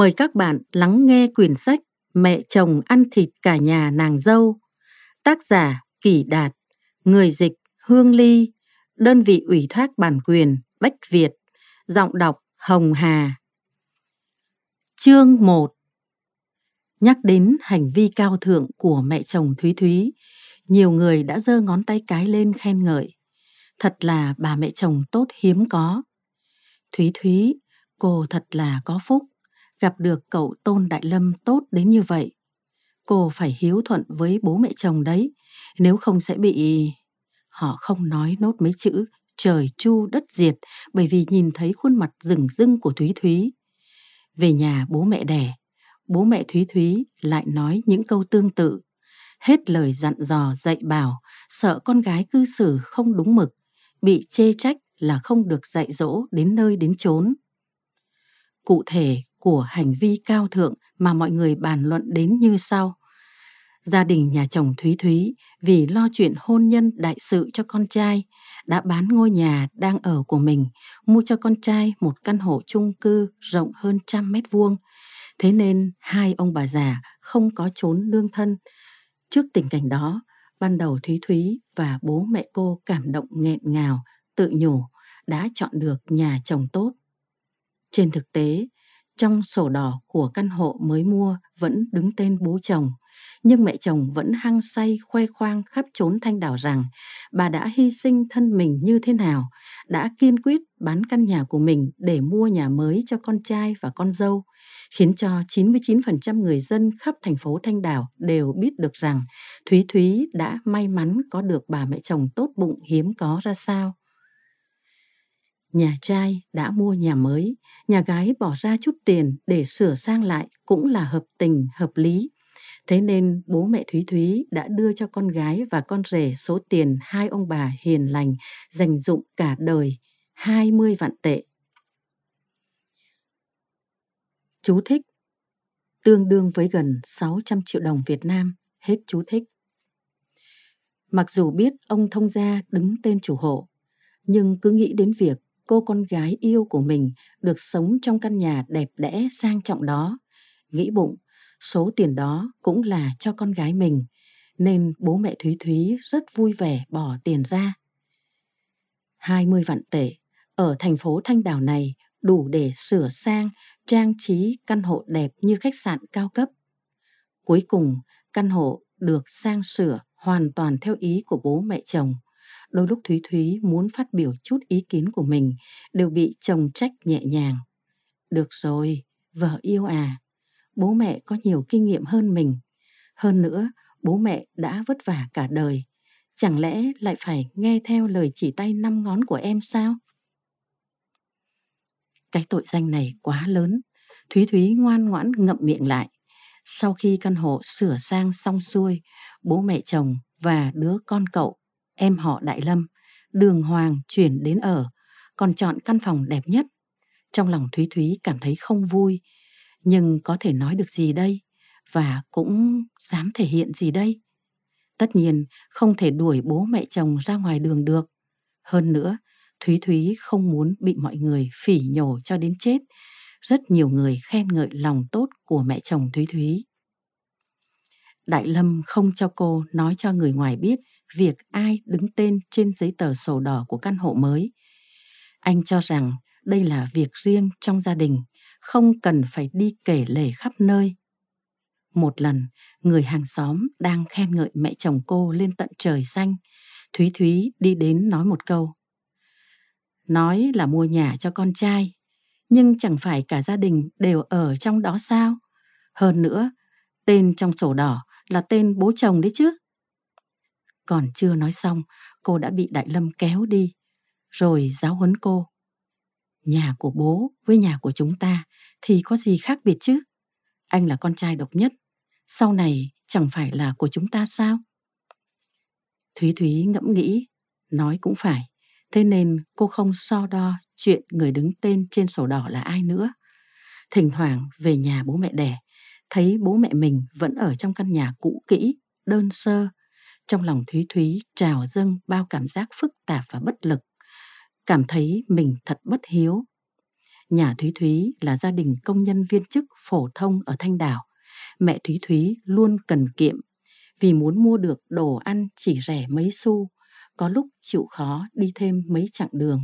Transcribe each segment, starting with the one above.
Mời các bạn lắng nghe quyển sách Mẹ chồng ăn thịt cả nhà nàng dâu. Tác giả Kỳ Đạt, người dịch Hương Ly, đơn vị ủy thác bản quyền Bách Việt, giọng đọc Hồng Hà. Chương 1 Nhắc đến hành vi cao thượng của mẹ chồng Thúy Thúy, nhiều người đã giơ ngón tay cái lên khen ngợi. Thật là bà mẹ chồng tốt hiếm có. Thúy Thúy, cô thật là có phúc gặp được cậu Tôn Đại Lâm tốt đến như vậy. Cô phải hiếu thuận với bố mẹ chồng đấy, nếu không sẽ bị... Họ không nói nốt mấy chữ trời chu đất diệt bởi vì nhìn thấy khuôn mặt rừng rưng của Thúy Thúy. Về nhà bố mẹ đẻ, bố mẹ Thúy Thúy lại nói những câu tương tự. Hết lời dặn dò dạy bảo, sợ con gái cư xử không đúng mực, bị chê trách là không được dạy dỗ đến nơi đến chốn. Cụ thể, của hành vi cao thượng mà mọi người bàn luận đến như sau. Gia đình nhà chồng Thúy Thúy vì lo chuyện hôn nhân đại sự cho con trai đã bán ngôi nhà đang ở của mình, mua cho con trai một căn hộ chung cư rộng hơn trăm mét vuông. Thế nên hai ông bà già không có trốn lương thân. Trước tình cảnh đó, ban đầu Thúy Thúy và bố mẹ cô cảm động nghẹn ngào, tự nhủ đã chọn được nhà chồng tốt. Trên thực tế, trong sổ đỏ của căn hộ mới mua vẫn đứng tên bố chồng, nhưng mẹ chồng vẫn hăng say khoe khoang khắp chốn thanh đảo rằng bà đã hy sinh thân mình như thế nào, đã kiên quyết bán căn nhà của mình để mua nhà mới cho con trai và con dâu, khiến cho 99% người dân khắp thành phố Thanh Đảo đều biết được rằng Thúy Thúy đã may mắn có được bà mẹ chồng tốt bụng hiếm có ra sao. Nhà trai đã mua nhà mới, nhà gái bỏ ra chút tiền để sửa sang lại cũng là hợp tình, hợp lý. Thế nên bố mẹ Thúy Thúy đã đưa cho con gái và con rể số tiền hai ông bà hiền lành dành dụng cả đời, 20 vạn tệ. Chú thích Tương đương với gần 600 triệu đồng Việt Nam, hết chú thích. Mặc dù biết ông thông gia đứng tên chủ hộ, nhưng cứ nghĩ đến việc cô con gái yêu của mình được sống trong căn nhà đẹp đẽ sang trọng đó. Nghĩ bụng, số tiền đó cũng là cho con gái mình, nên bố mẹ Thúy Thúy rất vui vẻ bỏ tiền ra. 20 vạn tệ ở thành phố Thanh Đảo này đủ để sửa sang, trang trí căn hộ đẹp như khách sạn cao cấp. Cuối cùng, căn hộ được sang sửa hoàn toàn theo ý của bố mẹ chồng – đôi lúc Thúy Thúy muốn phát biểu chút ý kiến của mình đều bị chồng trách nhẹ nhàng. Được rồi, vợ yêu à, bố mẹ có nhiều kinh nghiệm hơn mình. Hơn nữa, bố mẹ đã vất vả cả đời. Chẳng lẽ lại phải nghe theo lời chỉ tay năm ngón của em sao? Cái tội danh này quá lớn. Thúy Thúy ngoan ngoãn ngậm miệng lại. Sau khi căn hộ sửa sang xong xuôi, bố mẹ chồng và đứa con cậu em họ Đại Lâm, đường hoàng chuyển đến ở, còn chọn căn phòng đẹp nhất. Trong lòng Thúy Thúy cảm thấy không vui, nhưng có thể nói được gì đây? Và cũng dám thể hiện gì đây? Tất nhiên không thể đuổi bố mẹ chồng ra ngoài đường được. Hơn nữa, Thúy Thúy không muốn bị mọi người phỉ nhổ cho đến chết. Rất nhiều người khen ngợi lòng tốt của mẹ chồng Thúy Thúy. Đại Lâm không cho cô nói cho người ngoài biết việc ai đứng tên trên giấy tờ sổ đỏ của căn hộ mới. Anh cho rằng đây là việc riêng trong gia đình, không cần phải đi kể lể khắp nơi. Một lần, người hàng xóm đang khen ngợi mẹ chồng cô lên tận trời xanh. Thúy Thúy đi đến nói một câu. Nói là mua nhà cho con trai, nhưng chẳng phải cả gia đình đều ở trong đó sao? Hơn nữa, tên trong sổ đỏ là tên bố chồng đấy chứ. Còn chưa nói xong, cô đã bị Đại Lâm kéo đi, rồi giáo huấn cô. Nhà của bố với nhà của chúng ta thì có gì khác biệt chứ? Anh là con trai độc nhất, sau này chẳng phải là của chúng ta sao? Thúy Thúy ngẫm nghĩ, nói cũng phải, thế nên cô không so đo chuyện người đứng tên trên sổ đỏ là ai nữa. Thỉnh thoảng về nhà bố mẹ đẻ, thấy bố mẹ mình vẫn ở trong căn nhà cũ kỹ, đơn sơ. Trong lòng Thúy Thúy trào dâng bao cảm giác phức tạp và bất lực, cảm thấy mình thật bất hiếu. Nhà Thúy Thúy là gia đình công nhân viên chức phổ thông ở Thanh Đảo. Mẹ Thúy Thúy luôn cần kiệm vì muốn mua được đồ ăn chỉ rẻ mấy xu, có lúc chịu khó đi thêm mấy chặng đường.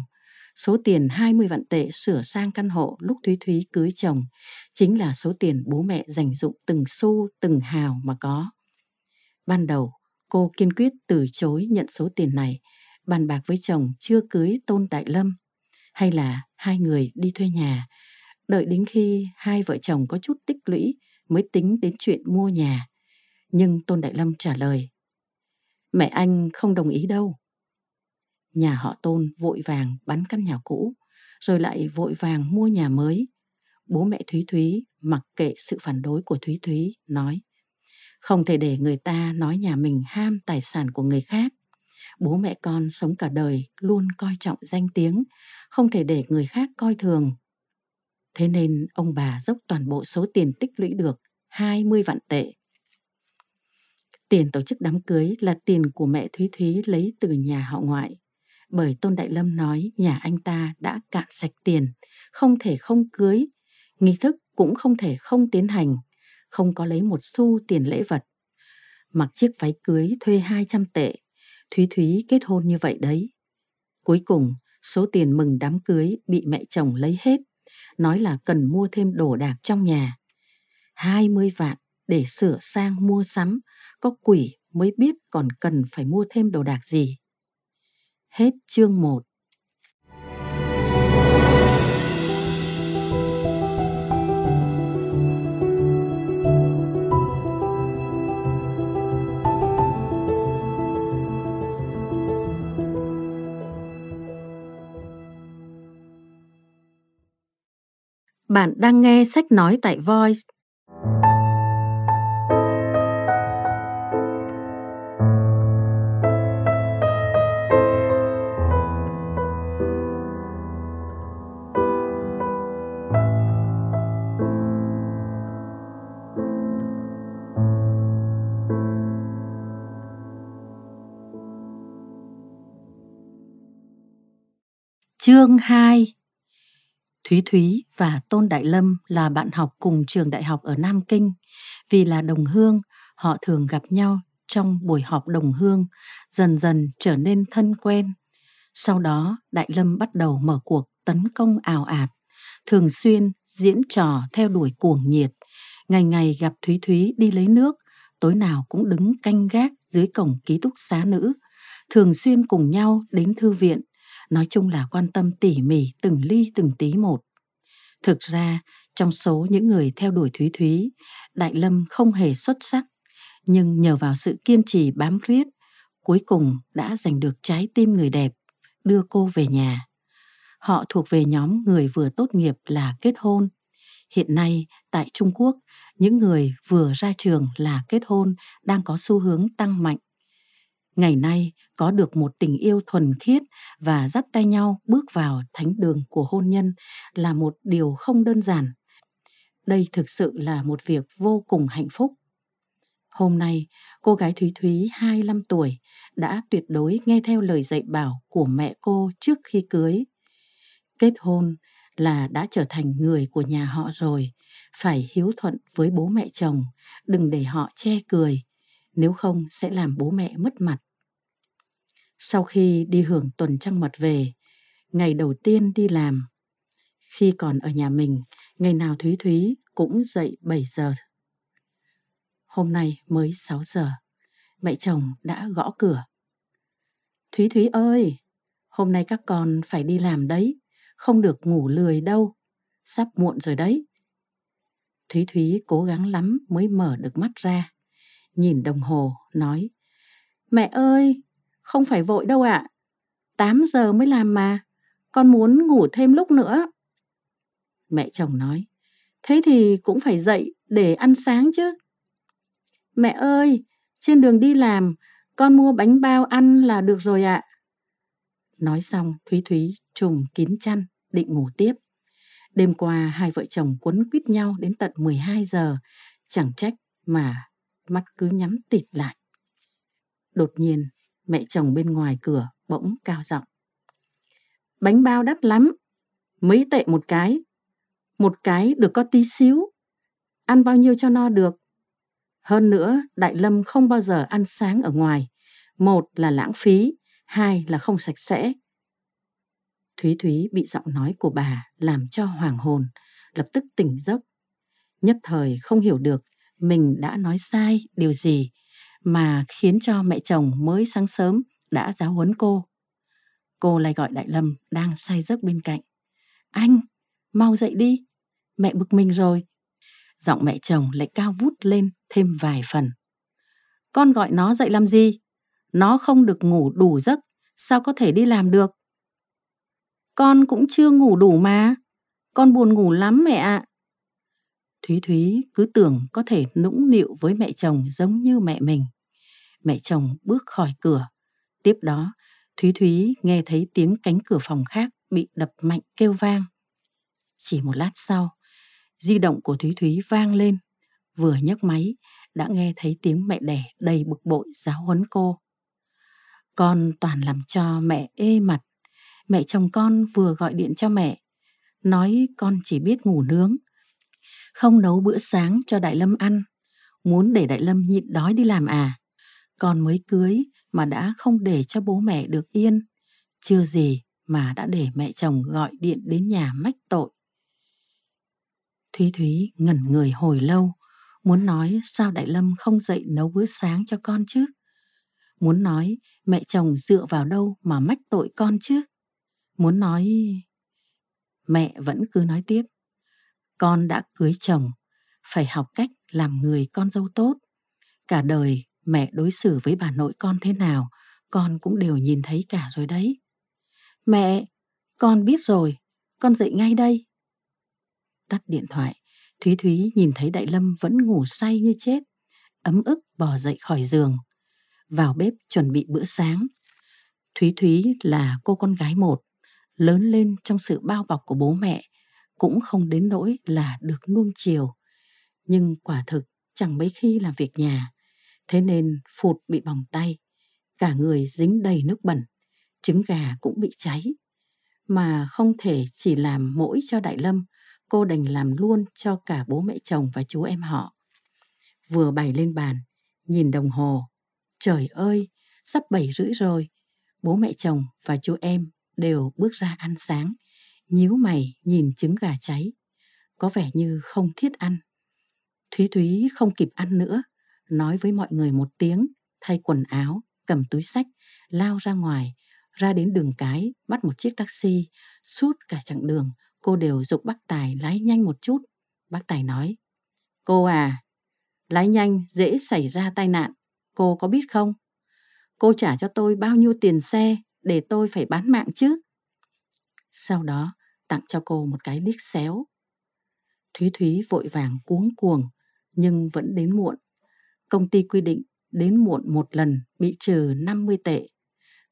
Số tiền 20 vạn tệ sửa sang căn hộ lúc Thúy Thúy cưới chồng chính là số tiền bố mẹ dành dụng từng xu từng hào mà có. Ban đầu, cô kiên quyết từ chối nhận số tiền này, bàn bạc với chồng chưa cưới Tôn Đại Lâm, hay là hai người đi thuê nhà, đợi đến khi hai vợ chồng có chút tích lũy mới tính đến chuyện mua nhà. Nhưng Tôn Đại Lâm trả lời, mẹ anh không đồng ý đâu. Nhà họ Tôn vội vàng bán căn nhà cũ, rồi lại vội vàng mua nhà mới. Bố mẹ Thúy Thúy mặc kệ sự phản đối của Thúy Thúy, nói không thể để người ta nói nhà mình ham tài sản của người khác. Bố mẹ con sống cả đời luôn coi trọng danh tiếng, không thể để người khác coi thường. Thế nên ông bà dốc toàn bộ số tiền tích lũy được 20 vạn tệ. Tiền tổ chức đám cưới là tiền của mẹ Thúy Thúy lấy từ nhà họ ngoại bởi Tôn Đại Lâm nói nhà anh ta đã cạn sạch tiền, không thể không cưới, nghi thức cũng không thể không tiến hành, không có lấy một xu tiền lễ vật. Mặc chiếc váy cưới thuê 200 tệ, Thúy Thúy kết hôn như vậy đấy. Cuối cùng, số tiền mừng đám cưới bị mẹ chồng lấy hết, nói là cần mua thêm đồ đạc trong nhà. 20 vạn để sửa sang mua sắm, có quỷ mới biết còn cần phải mua thêm đồ đạc gì. Hết chương 1 Bạn đang nghe sách nói tại Voice. Chương 2 Thúy Thúy và Tôn Đại Lâm là bạn học cùng trường đại học ở Nam Kinh. Vì là đồng hương, họ thường gặp nhau trong buổi họp đồng hương, dần dần trở nên thân quen. Sau đó, Đại Lâm bắt đầu mở cuộc tấn công ảo ạt, thường xuyên diễn trò theo đuổi cuồng nhiệt. Ngày ngày gặp Thúy Thúy đi lấy nước, tối nào cũng đứng canh gác dưới cổng ký túc xá nữ, thường xuyên cùng nhau đến thư viện nói chung là quan tâm tỉ mỉ từng ly từng tí một. Thực ra, trong số những người theo đuổi Thúy Thúy, Đại Lâm không hề xuất sắc, nhưng nhờ vào sự kiên trì bám riết, cuối cùng đã giành được trái tim người đẹp, đưa cô về nhà. Họ thuộc về nhóm người vừa tốt nghiệp là kết hôn. Hiện nay, tại Trung Quốc, những người vừa ra trường là kết hôn đang có xu hướng tăng mạnh ngày nay có được một tình yêu thuần khiết và dắt tay nhau bước vào thánh đường của hôn nhân là một điều không đơn giản. Đây thực sự là một việc vô cùng hạnh phúc. Hôm nay, cô gái Thúy Thúy 25 tuổi đã tuyệt đối nghe theo lời dạy bảo của mẹ cô trước khi cưới. Kết hôn là đã trở thành người của nhà họ rồi, phải hiếu thuận với bố mẹ chồng, đừng để họ che cười, nếu không sẽ làm bố mẹ mất mặt. Sau khi đi hưởng tuần trăng mật về, ngày đầu tiên đi làm, khi còn ở nhà mình, ngày nào Thúy Thúy cũng dậy 7 giờ. Hôm nay mới 6 giờ, mẹ chồng đã gõ cửa. Thúy Thúy ơi, hôm nay các con phải đi làm đấy, không được ngủ lười đâu, sắp muộn rồi đấy. Thúy Thúy cố gắng lắm mới mở được mắt ra. Nhìn đồng hồ, nói Mẹ ơi, không phải vội đâu ạ. À. 8 giờ mới làm mà, con muốn ngủ thêm lúc nữa. Mẹ chồng nói, thế thì cũng phải dậy để ăn sáng chứ. Mẹ ơi, trên đường đi làm, con mua bánh bao ăn là được rồi ạ. Nói xong, Thúy Thúy trùng kín chăn, định ngủ tiếp. Đêm qua hai vợ chồng quấn quýt nhau đến tận 12 giờ, chẳng trách mà mắt cứ nhắm tịt lại. Đột nhiên, mẹ chồng bên ngoài cửa bỗng cao giọng. Bánh bao đắt lắm, mấy tệ một cái. Một cái được có tí xíu. Ăn bao nhiêu cho no được. Hơn nữa, Đại Lâm không bao giờ ăn sáng ở ngoài. Một là lãng phí, hai là không sạch sẽ. Thúy Thúy bị giọng nói của bà làm cho hoàng hồn, lập tức tỉnh giấc. Nhất thời không hiểu được mình đã nói sai điều gì mà khiến cho mẹ chồng mới sáng sớm đã giáo huấn cô. Cô lại gọi Đại Lâm đang say giấc bên cạnh. Anh, mau dậy đi, mẹ bực mình rồi. Giọng mẹ chồng lại cao vút lên thêm vài phần. Con gọi nó dậy làm gì? Nó không được ngủ đủ giấc, sao có thể đi làm được? Con cũng chưa ngủ đủ mà. Con buồn ngủ lắm mẹ ạ. Thúy Thúy cứ tưởng có thể nũng nịu với mẹ chồng giống như mẹ mình. Mẹ chồng bước khỏi cửa. Tiếp đó, Thúy Thúy nghe thấy tiếng cánh cửa phòng khác bị đập mạnh kêu vang. Chỉ một lát sau, di động của Thúy Thúy vang lên. Vừa nhấc máy, đã nghe thấy tiếng mẹ đẻ đầy bực bội giáo huấn cô. Con toàn làm cho mẹ ê mặt. Mẹ chồng con vừa gọi điện cho mẹ, nói con chỉ biết ngủ nướng. Không nấu bữa sáng cho Đại Lâm ăn, muốn để Đại Lâm nhịn đói đi làm à. Con mới cưới mà đã không để cho bố mẹ được yên. Chưa gì mà đã để mẹ chồng gọi điện đến nhà mách tội. Thúy Thúy ngẩn người hồi lâu, muốn nói sao Đại Lâm không dậy nấu bữa sáng cho con chứ? Muốn nói mẹ chồng dựa vào đâu mà mách tội con chứ? Muốn nói... Mẹ vẫn cứ nói tiếp. Con đã cưới chồng, phải học cách làm người con dâu tốt. Cả đời mẹ đối xử với bà nội con thế nào, con cũng đều nhìn thấy cả rồi đấy. Mẹ, con biết rồi, con dậy ngay đây. Tắt điện thoại, Thúy Thúy nhìn thấy Đại Lâm vẫn ngủ say như chết, ấm ức bò dậy khỏi giường, vào bếp chuẩn bị bữa sáng. Thúy Thúy là cô con gái một, lớn lên trong sự bao bọc của bố mẹ, cũng không đến nỗi là được nuông chiều. Nhưng quả thực chẳng mấy khi làm việc nhà, thế nên phụt bị bỏng tay, cả người dính đầy nước bẩn, trứng gà cũng bị cháy. Mà không thể chỉ làm mỗi cho Đại Lâm, cô đành làm luôn cho cả bố mẹ chồng và chú em họ. Vừa bày lên bàn, nhìn đồng hồ, trời ơi, sắp bảy rưỡi rồi. Bố mẹ chồng và chú em đều bước ra ăn sáng, nhíu mày nhìn trứng gà cháy. Có vẻ như không thiết ăn. Thúy Thúy không kịp ăn nữa, nói với mọi người một tiếng, thay quần áo, cầm túi sách, lao ra ngoài, ra đến đường cái, bắt một chiếc taxi. Suốt cả chặng đường, cô đều dục bác Tài lái nhanh một chút. Bác Tài nói, cô à, lái nhanh dễ xảy ra tai nạn, cô có biết không? Cô trả cho tôi bao nhiêu tiền xe để tôi phải bán mạng chứ? Sau đó, tặng cho cô một cái liếc xéo. Thúy Thúy vội vàng cuống cuồng, nhưng vẫn đến muộn. Công ty quy định đến muộn một lần bị trừ 50 tệ,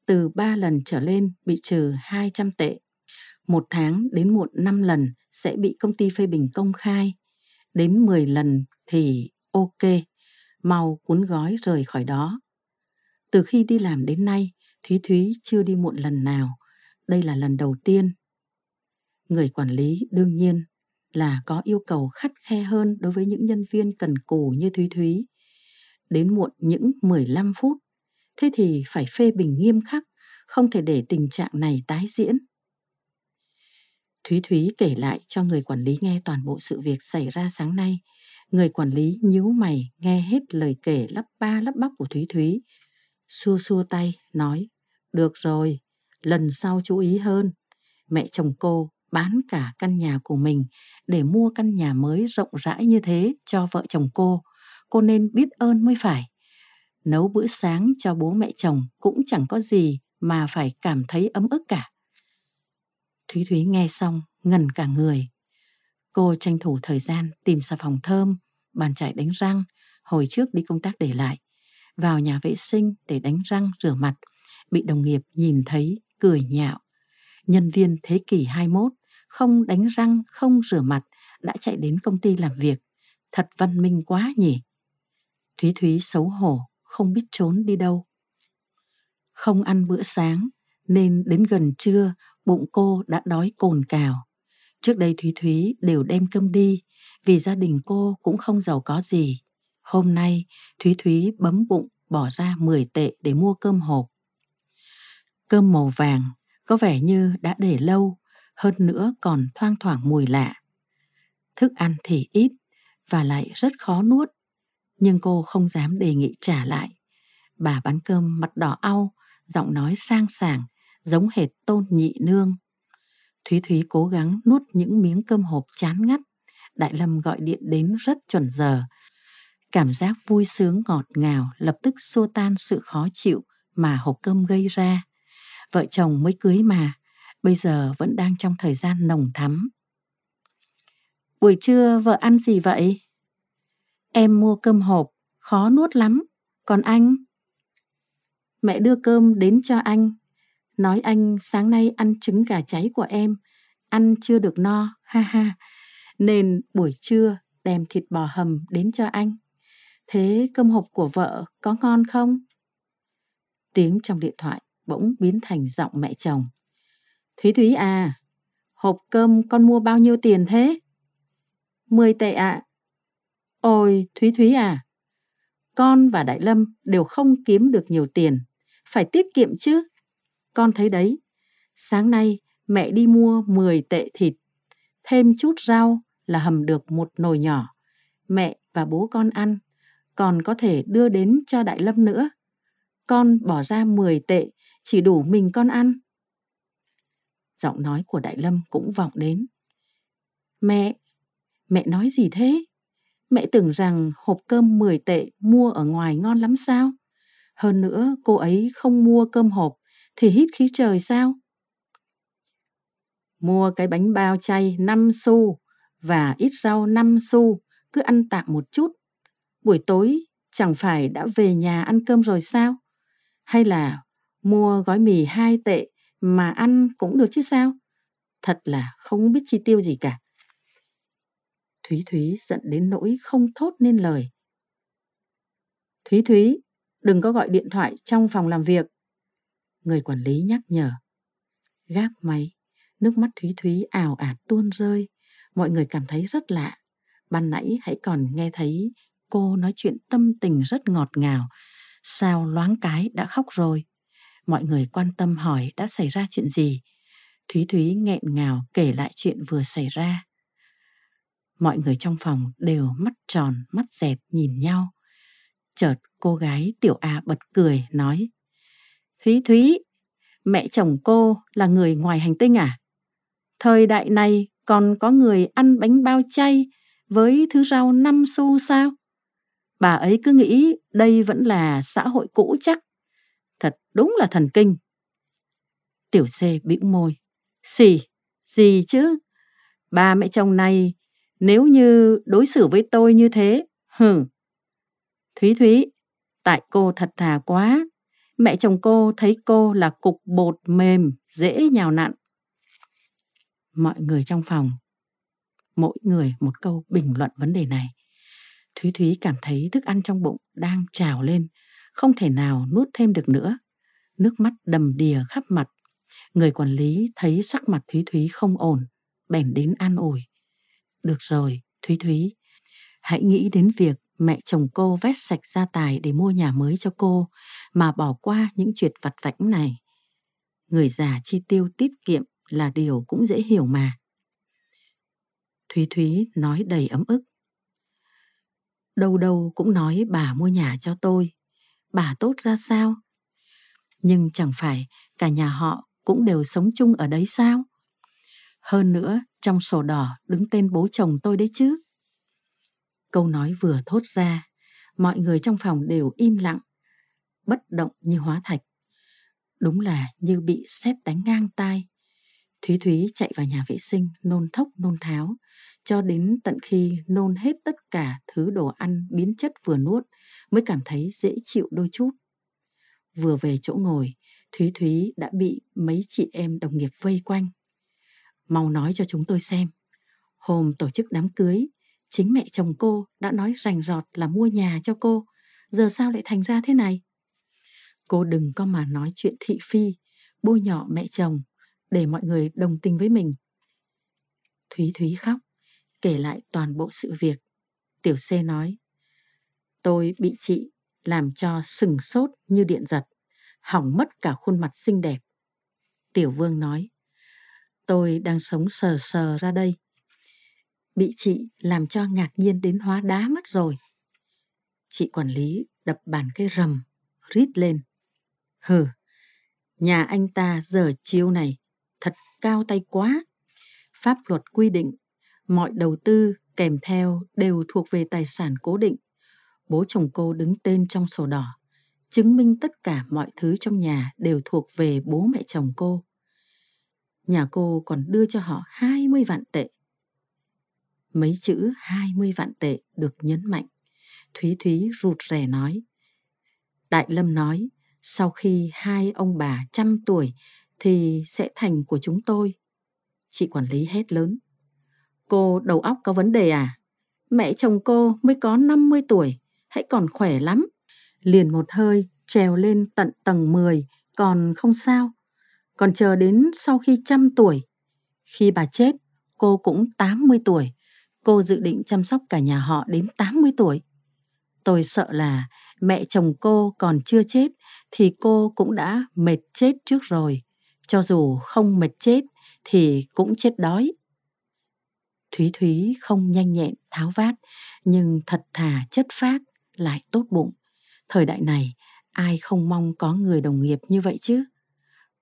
từ 3 lần trở lên bị trừ 200 tệ. Một tháng đến muộn 5 lần sẽ bị công ty phê bình công khai, đến 10 lần thì ok, mau cuốn gói rời khỏi đó. Từ khi đi làm đến nay, Thúy Thúy chưa đi muộn lần nào, đây là lần đầu tiên. Người quản lý đương nhiên là có yêu cầu khắt khe hơn đối với những nhân viên cần cù như Thúy Thúy đến muộn những 15 phút. Thế thì phải phê bình nghiêm khắc, không thể để tình trạng này tái diễn. Thúy Thúy kể lại cho người quản lý nghe toàn bộ sự việc xảy ra sáng nay. Người quản lý nhíu mày nghe hết lời kể lắp ba lắp bắp của Thúy Thúy. Xua xua tay, nói, được rồi, lần sau chú ý hơn. Mẹ chồng cô bán cả căn nhà của mình để mua căn nhà mới rộng rãi như thế cho vợ chồng cô. Cô nên biết ơn mới phải. Nấu bữa sáng cho bố mẹ chồng cũng chẳng có gì mà phải cảm thấy ấm ức cả. Thúy Thúy nghe xong, ngần cả người. Cô tranh thủ thời gian tìm xà phòng thơm, bàn chải đánh răng, hồi trước đi công tác để lại. Vào nhà vệ sinh để đánh răng rửa mặt, bị đồng nghiệp nhìn thấy, cười nhạo. Nhân viên thế kỷ 21, không đánh răng, không rửa mặt, đã chạy đến công ty làm việc. Thật văn minh quá nhỉ. Thúy Thúy xấu hổ, không biết trốn đi đâu. Không ăn bữa sáng, nên đến gần trưa bụng cô đã đói cồn cào. Trước đây Thúy Thúy đều đem cơm đi, vì gia đình cô cũng không giàu có gì. Hôm nay, Thúy Thúy bấm bụng bỏ ra 10 tệ để mua cơm hộp. Cơm màu vàng, có vẻ như đã để lâu, hơn nữa còn thoang thoảng mùi lạ. Thức ăn thì ít và lại rất khó nuốt, nhưng cô không dám đề nghị trả lại. Bà bán cơm mặt đỏ au, giọng nói sang sảng, giống hệt tôn nhị nương. Thúy Thúy cố gắng nuốt những miếng cơm hộp chán ngắt. Đại Lâm gọi điện đến rất chuẩn giờ. Cảm giác vui sướng ngọt ngào lập tức xua tan sự khó chịu mà hộp cơm gây ra. Vợ chồng mới cưới mà, bây giờ vẫn đang trong thời gian nồng thắm. Buổi trưa vợ ăn gì vậy? Em mua cơm hộp, khó nuốt lắm. Còn anh? Mẹ đưa cơm đến cho anh, nói anh sáng nay ăn trứng gà cháy của em, ăn chưa được no, ha ha, nên buổi trưa đem thịt bò hầm đến cho anh. Thế cơm hộp của vợ có ngon không? Tiếng trong điện thoại bỗng biến thành giọng mẹ chồng. Thúy Thúy à, hộp cơm con mua bao nhiêu tiền thế? Mười tệ ạ. À. Ôi, Thúy Thúy à, con và Đại Lâm đều không kiếm được nhiều tiền, phải tiết kiệm chứ. Con thấy đấy, sáng nay mẹ đi mua 10 tệ thịt, thêm chút rau là hầm được một nồi nhỏ. Mẹ và bố con ăn, còn có thể đưa đến cho Đại Lâm nữa. Con bỏ ra 10 tệ, chỉ đủ mình con ăn. Giọng nói của Đại Lâm cũng vọng đến. Mẹ, mẹ nói gì thế? Mẹ tưởng rằng hộp cơm 10 tệ mua ở ngoài ngon lắm sao? Hơn nữa, cô ấy không mua cơm hộp thì hít khí trời sao? Mua cái bánh bao chay 5 xu và ít rau 5 xu, cứ ăn tạm một chút. Buổi tối chẳng phải đã về nhà ăn cơm rồi sao? Hay là mua gói mì 2 tệ mà ăn cũng được chứ sao? Thật là không biết chi tiêu gì cả. Thúy Thúy giận đến nỗi không thốt nên lời. Thúy Thúy, đừng có gọi điện thoại trong phòng làm việc. Người quản lý nhắc nhở. Gác máy, nước mắt Thúy Thúy ảo ạt tuôn rơi. Mọi người cảm thấy rất lạ. Ban nãy hãy còn nghe thấy cô nói chuyện tâm tình rất ngọt ngào. Sao loáng cái đã khóc rồi? Mọi người quan tâm hỏi đã xảy ra chuyện gì. Thúy Thúy nghẹn ngào kể lại chuyện vừa xảy ra. Mọi người trong phòng đều mắt tròn, mắt dẹp nhìn nhau. Chợt cô gái Tiểu A bật cười nói Thúy Thúy, mẹ chồng cô là người ngoài hành tinh à? Thời đại này còn có người ăn bánh bao chay với thứ rau năm xu sao? Bà ấy cứ nghĩ đây vẫn là xã hội cũ chắc. Thật đúng là thần kinh. Tiểu C bĩu môi. Xì, gì chứ? Ba mẹ chồng này nếu như đối xử với tôi như thế, hừ. Thúy Thúy, tại cô thật thà quá. Mẹ chồng cô thấy cô là cục bột mềm, dễ nhào nặn. Mọi người trong phòng, mỗi người một câu bình luận vấn đề này. Thúy Thúy cảm thấy thức ăn trong bụng đang trào lên, không thể nào nuốt thêm được nữa. Nước mắt đầm đìa khắp mặt. Người quản lý thấy sắc mặt Thúy Thúy không ổn, bèn đến an ủi. Được rồi, Thúy Thúy, hãy nghĩ đến việc mẹ chồng cô vét sạch gia tài để mua nhà mới cho cô mà bỏ qua những chuyện vặt vãnh này. Người già chi tiêu tiết kiệm là điều cũng dễ hiểu mà. Thúy Thúy nói đầy ấm ức. Đâu đâu cũng nói bà mua nhà cho tôi. Bà tốt ra sao? Nhưng chẳng phải cả nhà họ cũng đều sống chung ở đấy sao? Hơn nữa, trong sổ đỏ đứng tên bố chồng tôi đấy chứ. Câu nói vừa thốt ra, mọi người trong phòng đều im lặng, bất động như hóa thạch. Đúng là như bị sét đánh ngang tai. Thúy Thúy chạy vào nhà vệ sinh, nôn thốc nôn tháo, cho đến tận khi nôn hết tất cả thứ đồ ăn biến chất vừa nuốt mới cảm thấy dễ chịu đôi chút. Vừa về chỗ ngồi, Thúy Thúy đã bị mấy chị em đồng nghiệp vây quanh. Mau nói cho chúng tôi xem. Hôm tổ chức đám cưới, chính mẹ chồng cô đã nói rành rọt là mua nhà cho cô. Giờ sao lại thành ra thế này? Cô đừng có mà nói chuyện thị phi, bôi nhọ mẹ chồng, để mọi người đồng tình với mình. Thúy Thúy khóc, kể lại toàn bộ sự việc. Tiểu C nói, tôi bị chị làm cho sừng sốt như điện giật, hỏng mất cả khuôn mặt xinh đẹp. Tiểu Vương nói, tôi đang sống sờ sờ ra đây. Bị chị làm cho ngạc nhiên đến hóa đá mất rồi. Chị quản lý đập bàn cái rầm, rít lên. Hừ, nhà anh ta giờ chiêu này thật cao tay quá. Pháp luật quy định mọi đầu tư kèm theo đều thuộc về tài sản cố định. Bố chồng cô đứng tên trong sổ đỏ, chứng minh tất cả mọi thứ trong nhà đều thuộc về bố mẹ chồng cô. Nhà cô còn đưa cho họ 20 vạn tệ. Mấy chữ 20 vạn tệ được nhấn mạnh. Thúy Thúy rụt rè nói. Đại Lâm nói, sau khi hai ông bà trăm tuổi thì sẽ thành của chúng tôi. Chị quản lý hét lớn. Cô đầu óc có vấn đề à? Mẹ chồng cô mới có 50 tuổi, hãy còn khỏe lắm. Liền một hơi trèo lên tận tầng 10, còn không sao. Còn chờ đến sau khi trăm tuổi. Khi bà chết, cô cũng 80 tuổi. Cô dự định chăm sóc cả nhà họ đến 80 tuổi. Tôi sợ là mẹ chồng cô còn chưa chết thì cô cũng đã mệt chết trước rồi. Cho dù không mệt chết thì cũng chết đói. Thúy Thúy không nhanh nhẹn tháo vát nhưng thật thà chất phác lại tốt bụng. Thời đại này ai không mong có người đồng nghiệp như vậy chứ?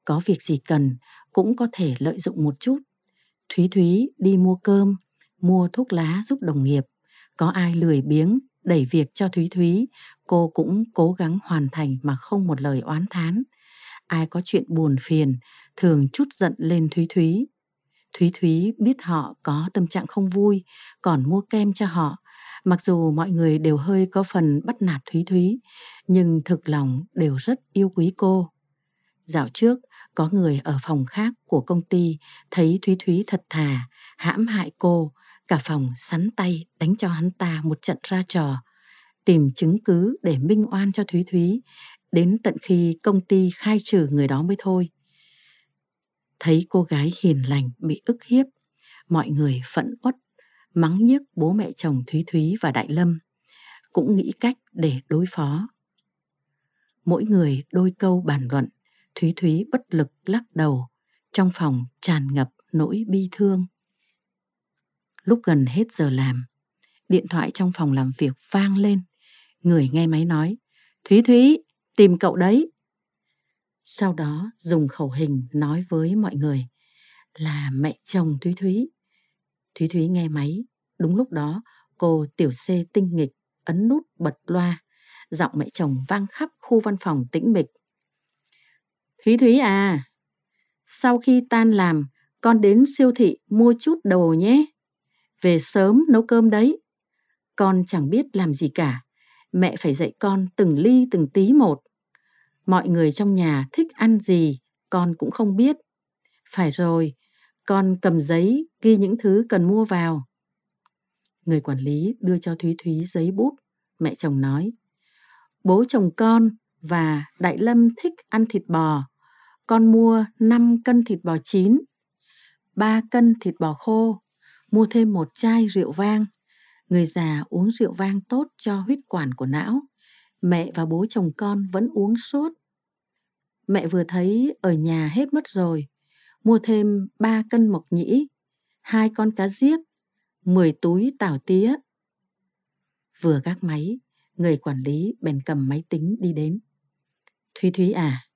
Có việc gì cần cũng có thể lợi dụng một chút. Thúy Thúy đi mua cơm, mua thuốc lá giúp đồng nghiệp. Có ai lười biếng đẩy việc cho Thúy Thúy, cô cũng cố gắng hoàn thành mà không một lời oán thán. Ai có chuyện buồn phiền, thường chút giận lên Thúy Thúy. Thúy Thúy biết họ có tâm trạng không vui, còn mua kem cho họ. Mặc dù mọi người đều hơi có phần bắt nạt Thúy Thúy, nhưng thực lòng đều rất yêu quý cô. Dạo trước, có người ở phòng khác của công ty thấy Thúy Thúy thật thà, hãm hại cô, cả phòng sắn tay đánh cho hắn ta một trận ra trò, tìm chứng cứ để minh oan cho Thúy Thúy, đến tận khi công ty khai trừ người đó mới thôi. Thấy cô gái hiền lành bị ức hiếp, mọi người phẫn uất, mắng nhiếc bố mẹ chồng Thúy Thúy và Đại Lâm, cũng nghĩ cách để đối phó. Mỗi người đôi câu bàn luận, Thúy Thúy bất lực lắc đầu, trong phòng tràn ngập nỗi bi thương. Lúc gần hết giờ làm, điện thoại trong phòng làm việc vang lên. Người nghe máy nói, Thúy Thúy, tìm cậu đấy. Sau đó dùng khẩu hình nói với mọi người là mẹ chồng Thúy Thúy. Thúy Thúy nghe máy, đúng lúc đó cô tiểu C tinh nghịch ấn nút bật loa, giọng mẹ chồng vang khắp khu văn phòng tĩnh mịch. Thúy Thúy à, sau khi tan làm, con đến siêu thị mua chút đồ nhé. Về sớm nấu cơm đấy. Con chẳng biết làm gì cả. Mẹ phải dạy con từng ly từng tí một. Mọi người trong nhà thích ăn gì, con cũng không biết. Phải rồi, con cầm giấy ghi những thứ cần mua vào. Người quản lý đưa cho Thúy Thúy giấy bút. Mẹ chồng nói, bố chồng con và Đại Lâm thích ăn thịt bò. Con mua 5 cân thịt bò chín, 3 cân thịt bò khô, mua thêm một chai rượu vang. Người già uống rượu vang tốt cho huyết quản của não. Mẹ và bố chồng con vẫn uống sốt. Mẹ vừa thấy ở nhà hết mất rồi. Mua thêm 3 cân mộc nhĩ, hai con cá giếc, 10 túi tảo tía. Vừa gác máy, người quản lý bèn cầm máy tính đi đến. Thúy Thúy à,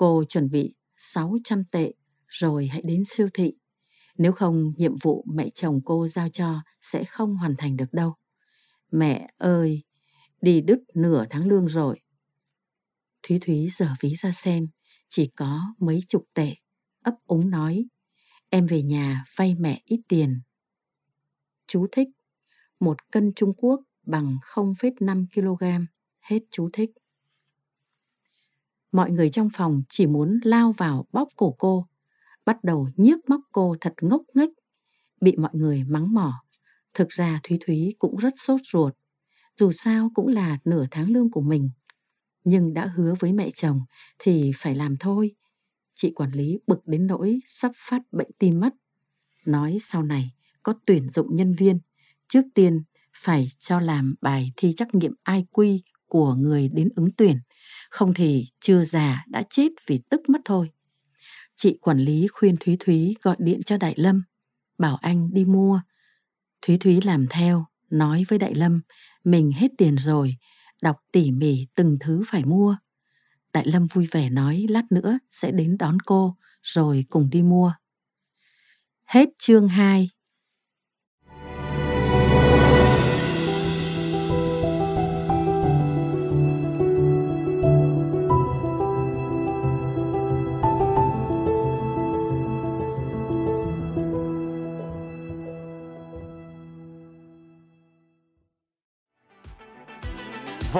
cô chuẩn bị 600 tệ rồi hãy đến siêu thị. Nếu không, nhiệm vụ mẹ chồng cô giao cho sẽ không hoàn thành được đâu. Mẹ ơi, đi đứt nửa tháng lương rồi. Thúy Thúy giờ ví ra xem, chỉ có mấy chục tệ, ấp úng nói. Em về nhà vay mẹ ít tiền. Chú thích, một cân Trung Quốc bằng 0,5 kg, hết chú thích. Mọi người trong phòng chỉ muốn lao vào bóp cổ cô, bắt đầu nhiếc móc cô thật ngốc nghếch, bị mọi người mắng mỏ. Thực ra Thúy Thúy cũng rất sốt ruột, dù sao cũng là nửa tháng lương của mình. Nhưng đã hứa với mẹ chồng thì phải làm thôi. Chị quản lý bực đến nỗi sắp phát bệnh tim mất. Nói sau này có tuyển dụng nhân viên, trước tiên phải cho làm bài thi trắc nghiệm IQ của người đến ứng tuyển, không thì chưa già đã chết vì tức mất thôi. Chị quản lý khuyên Thúy Thúy gọi điện cho Đại Lâm, bảo anh đi mua. Thúy Thúy làm theo, nói với Đại Lâm, mình hết tiền rồi, đọc tỉ mỉ từng thứ phải mua. Đại Lâm vui vẻ nói lát nữa sẽ đến đón cô, rồi cùng đi mua. Hết chương 2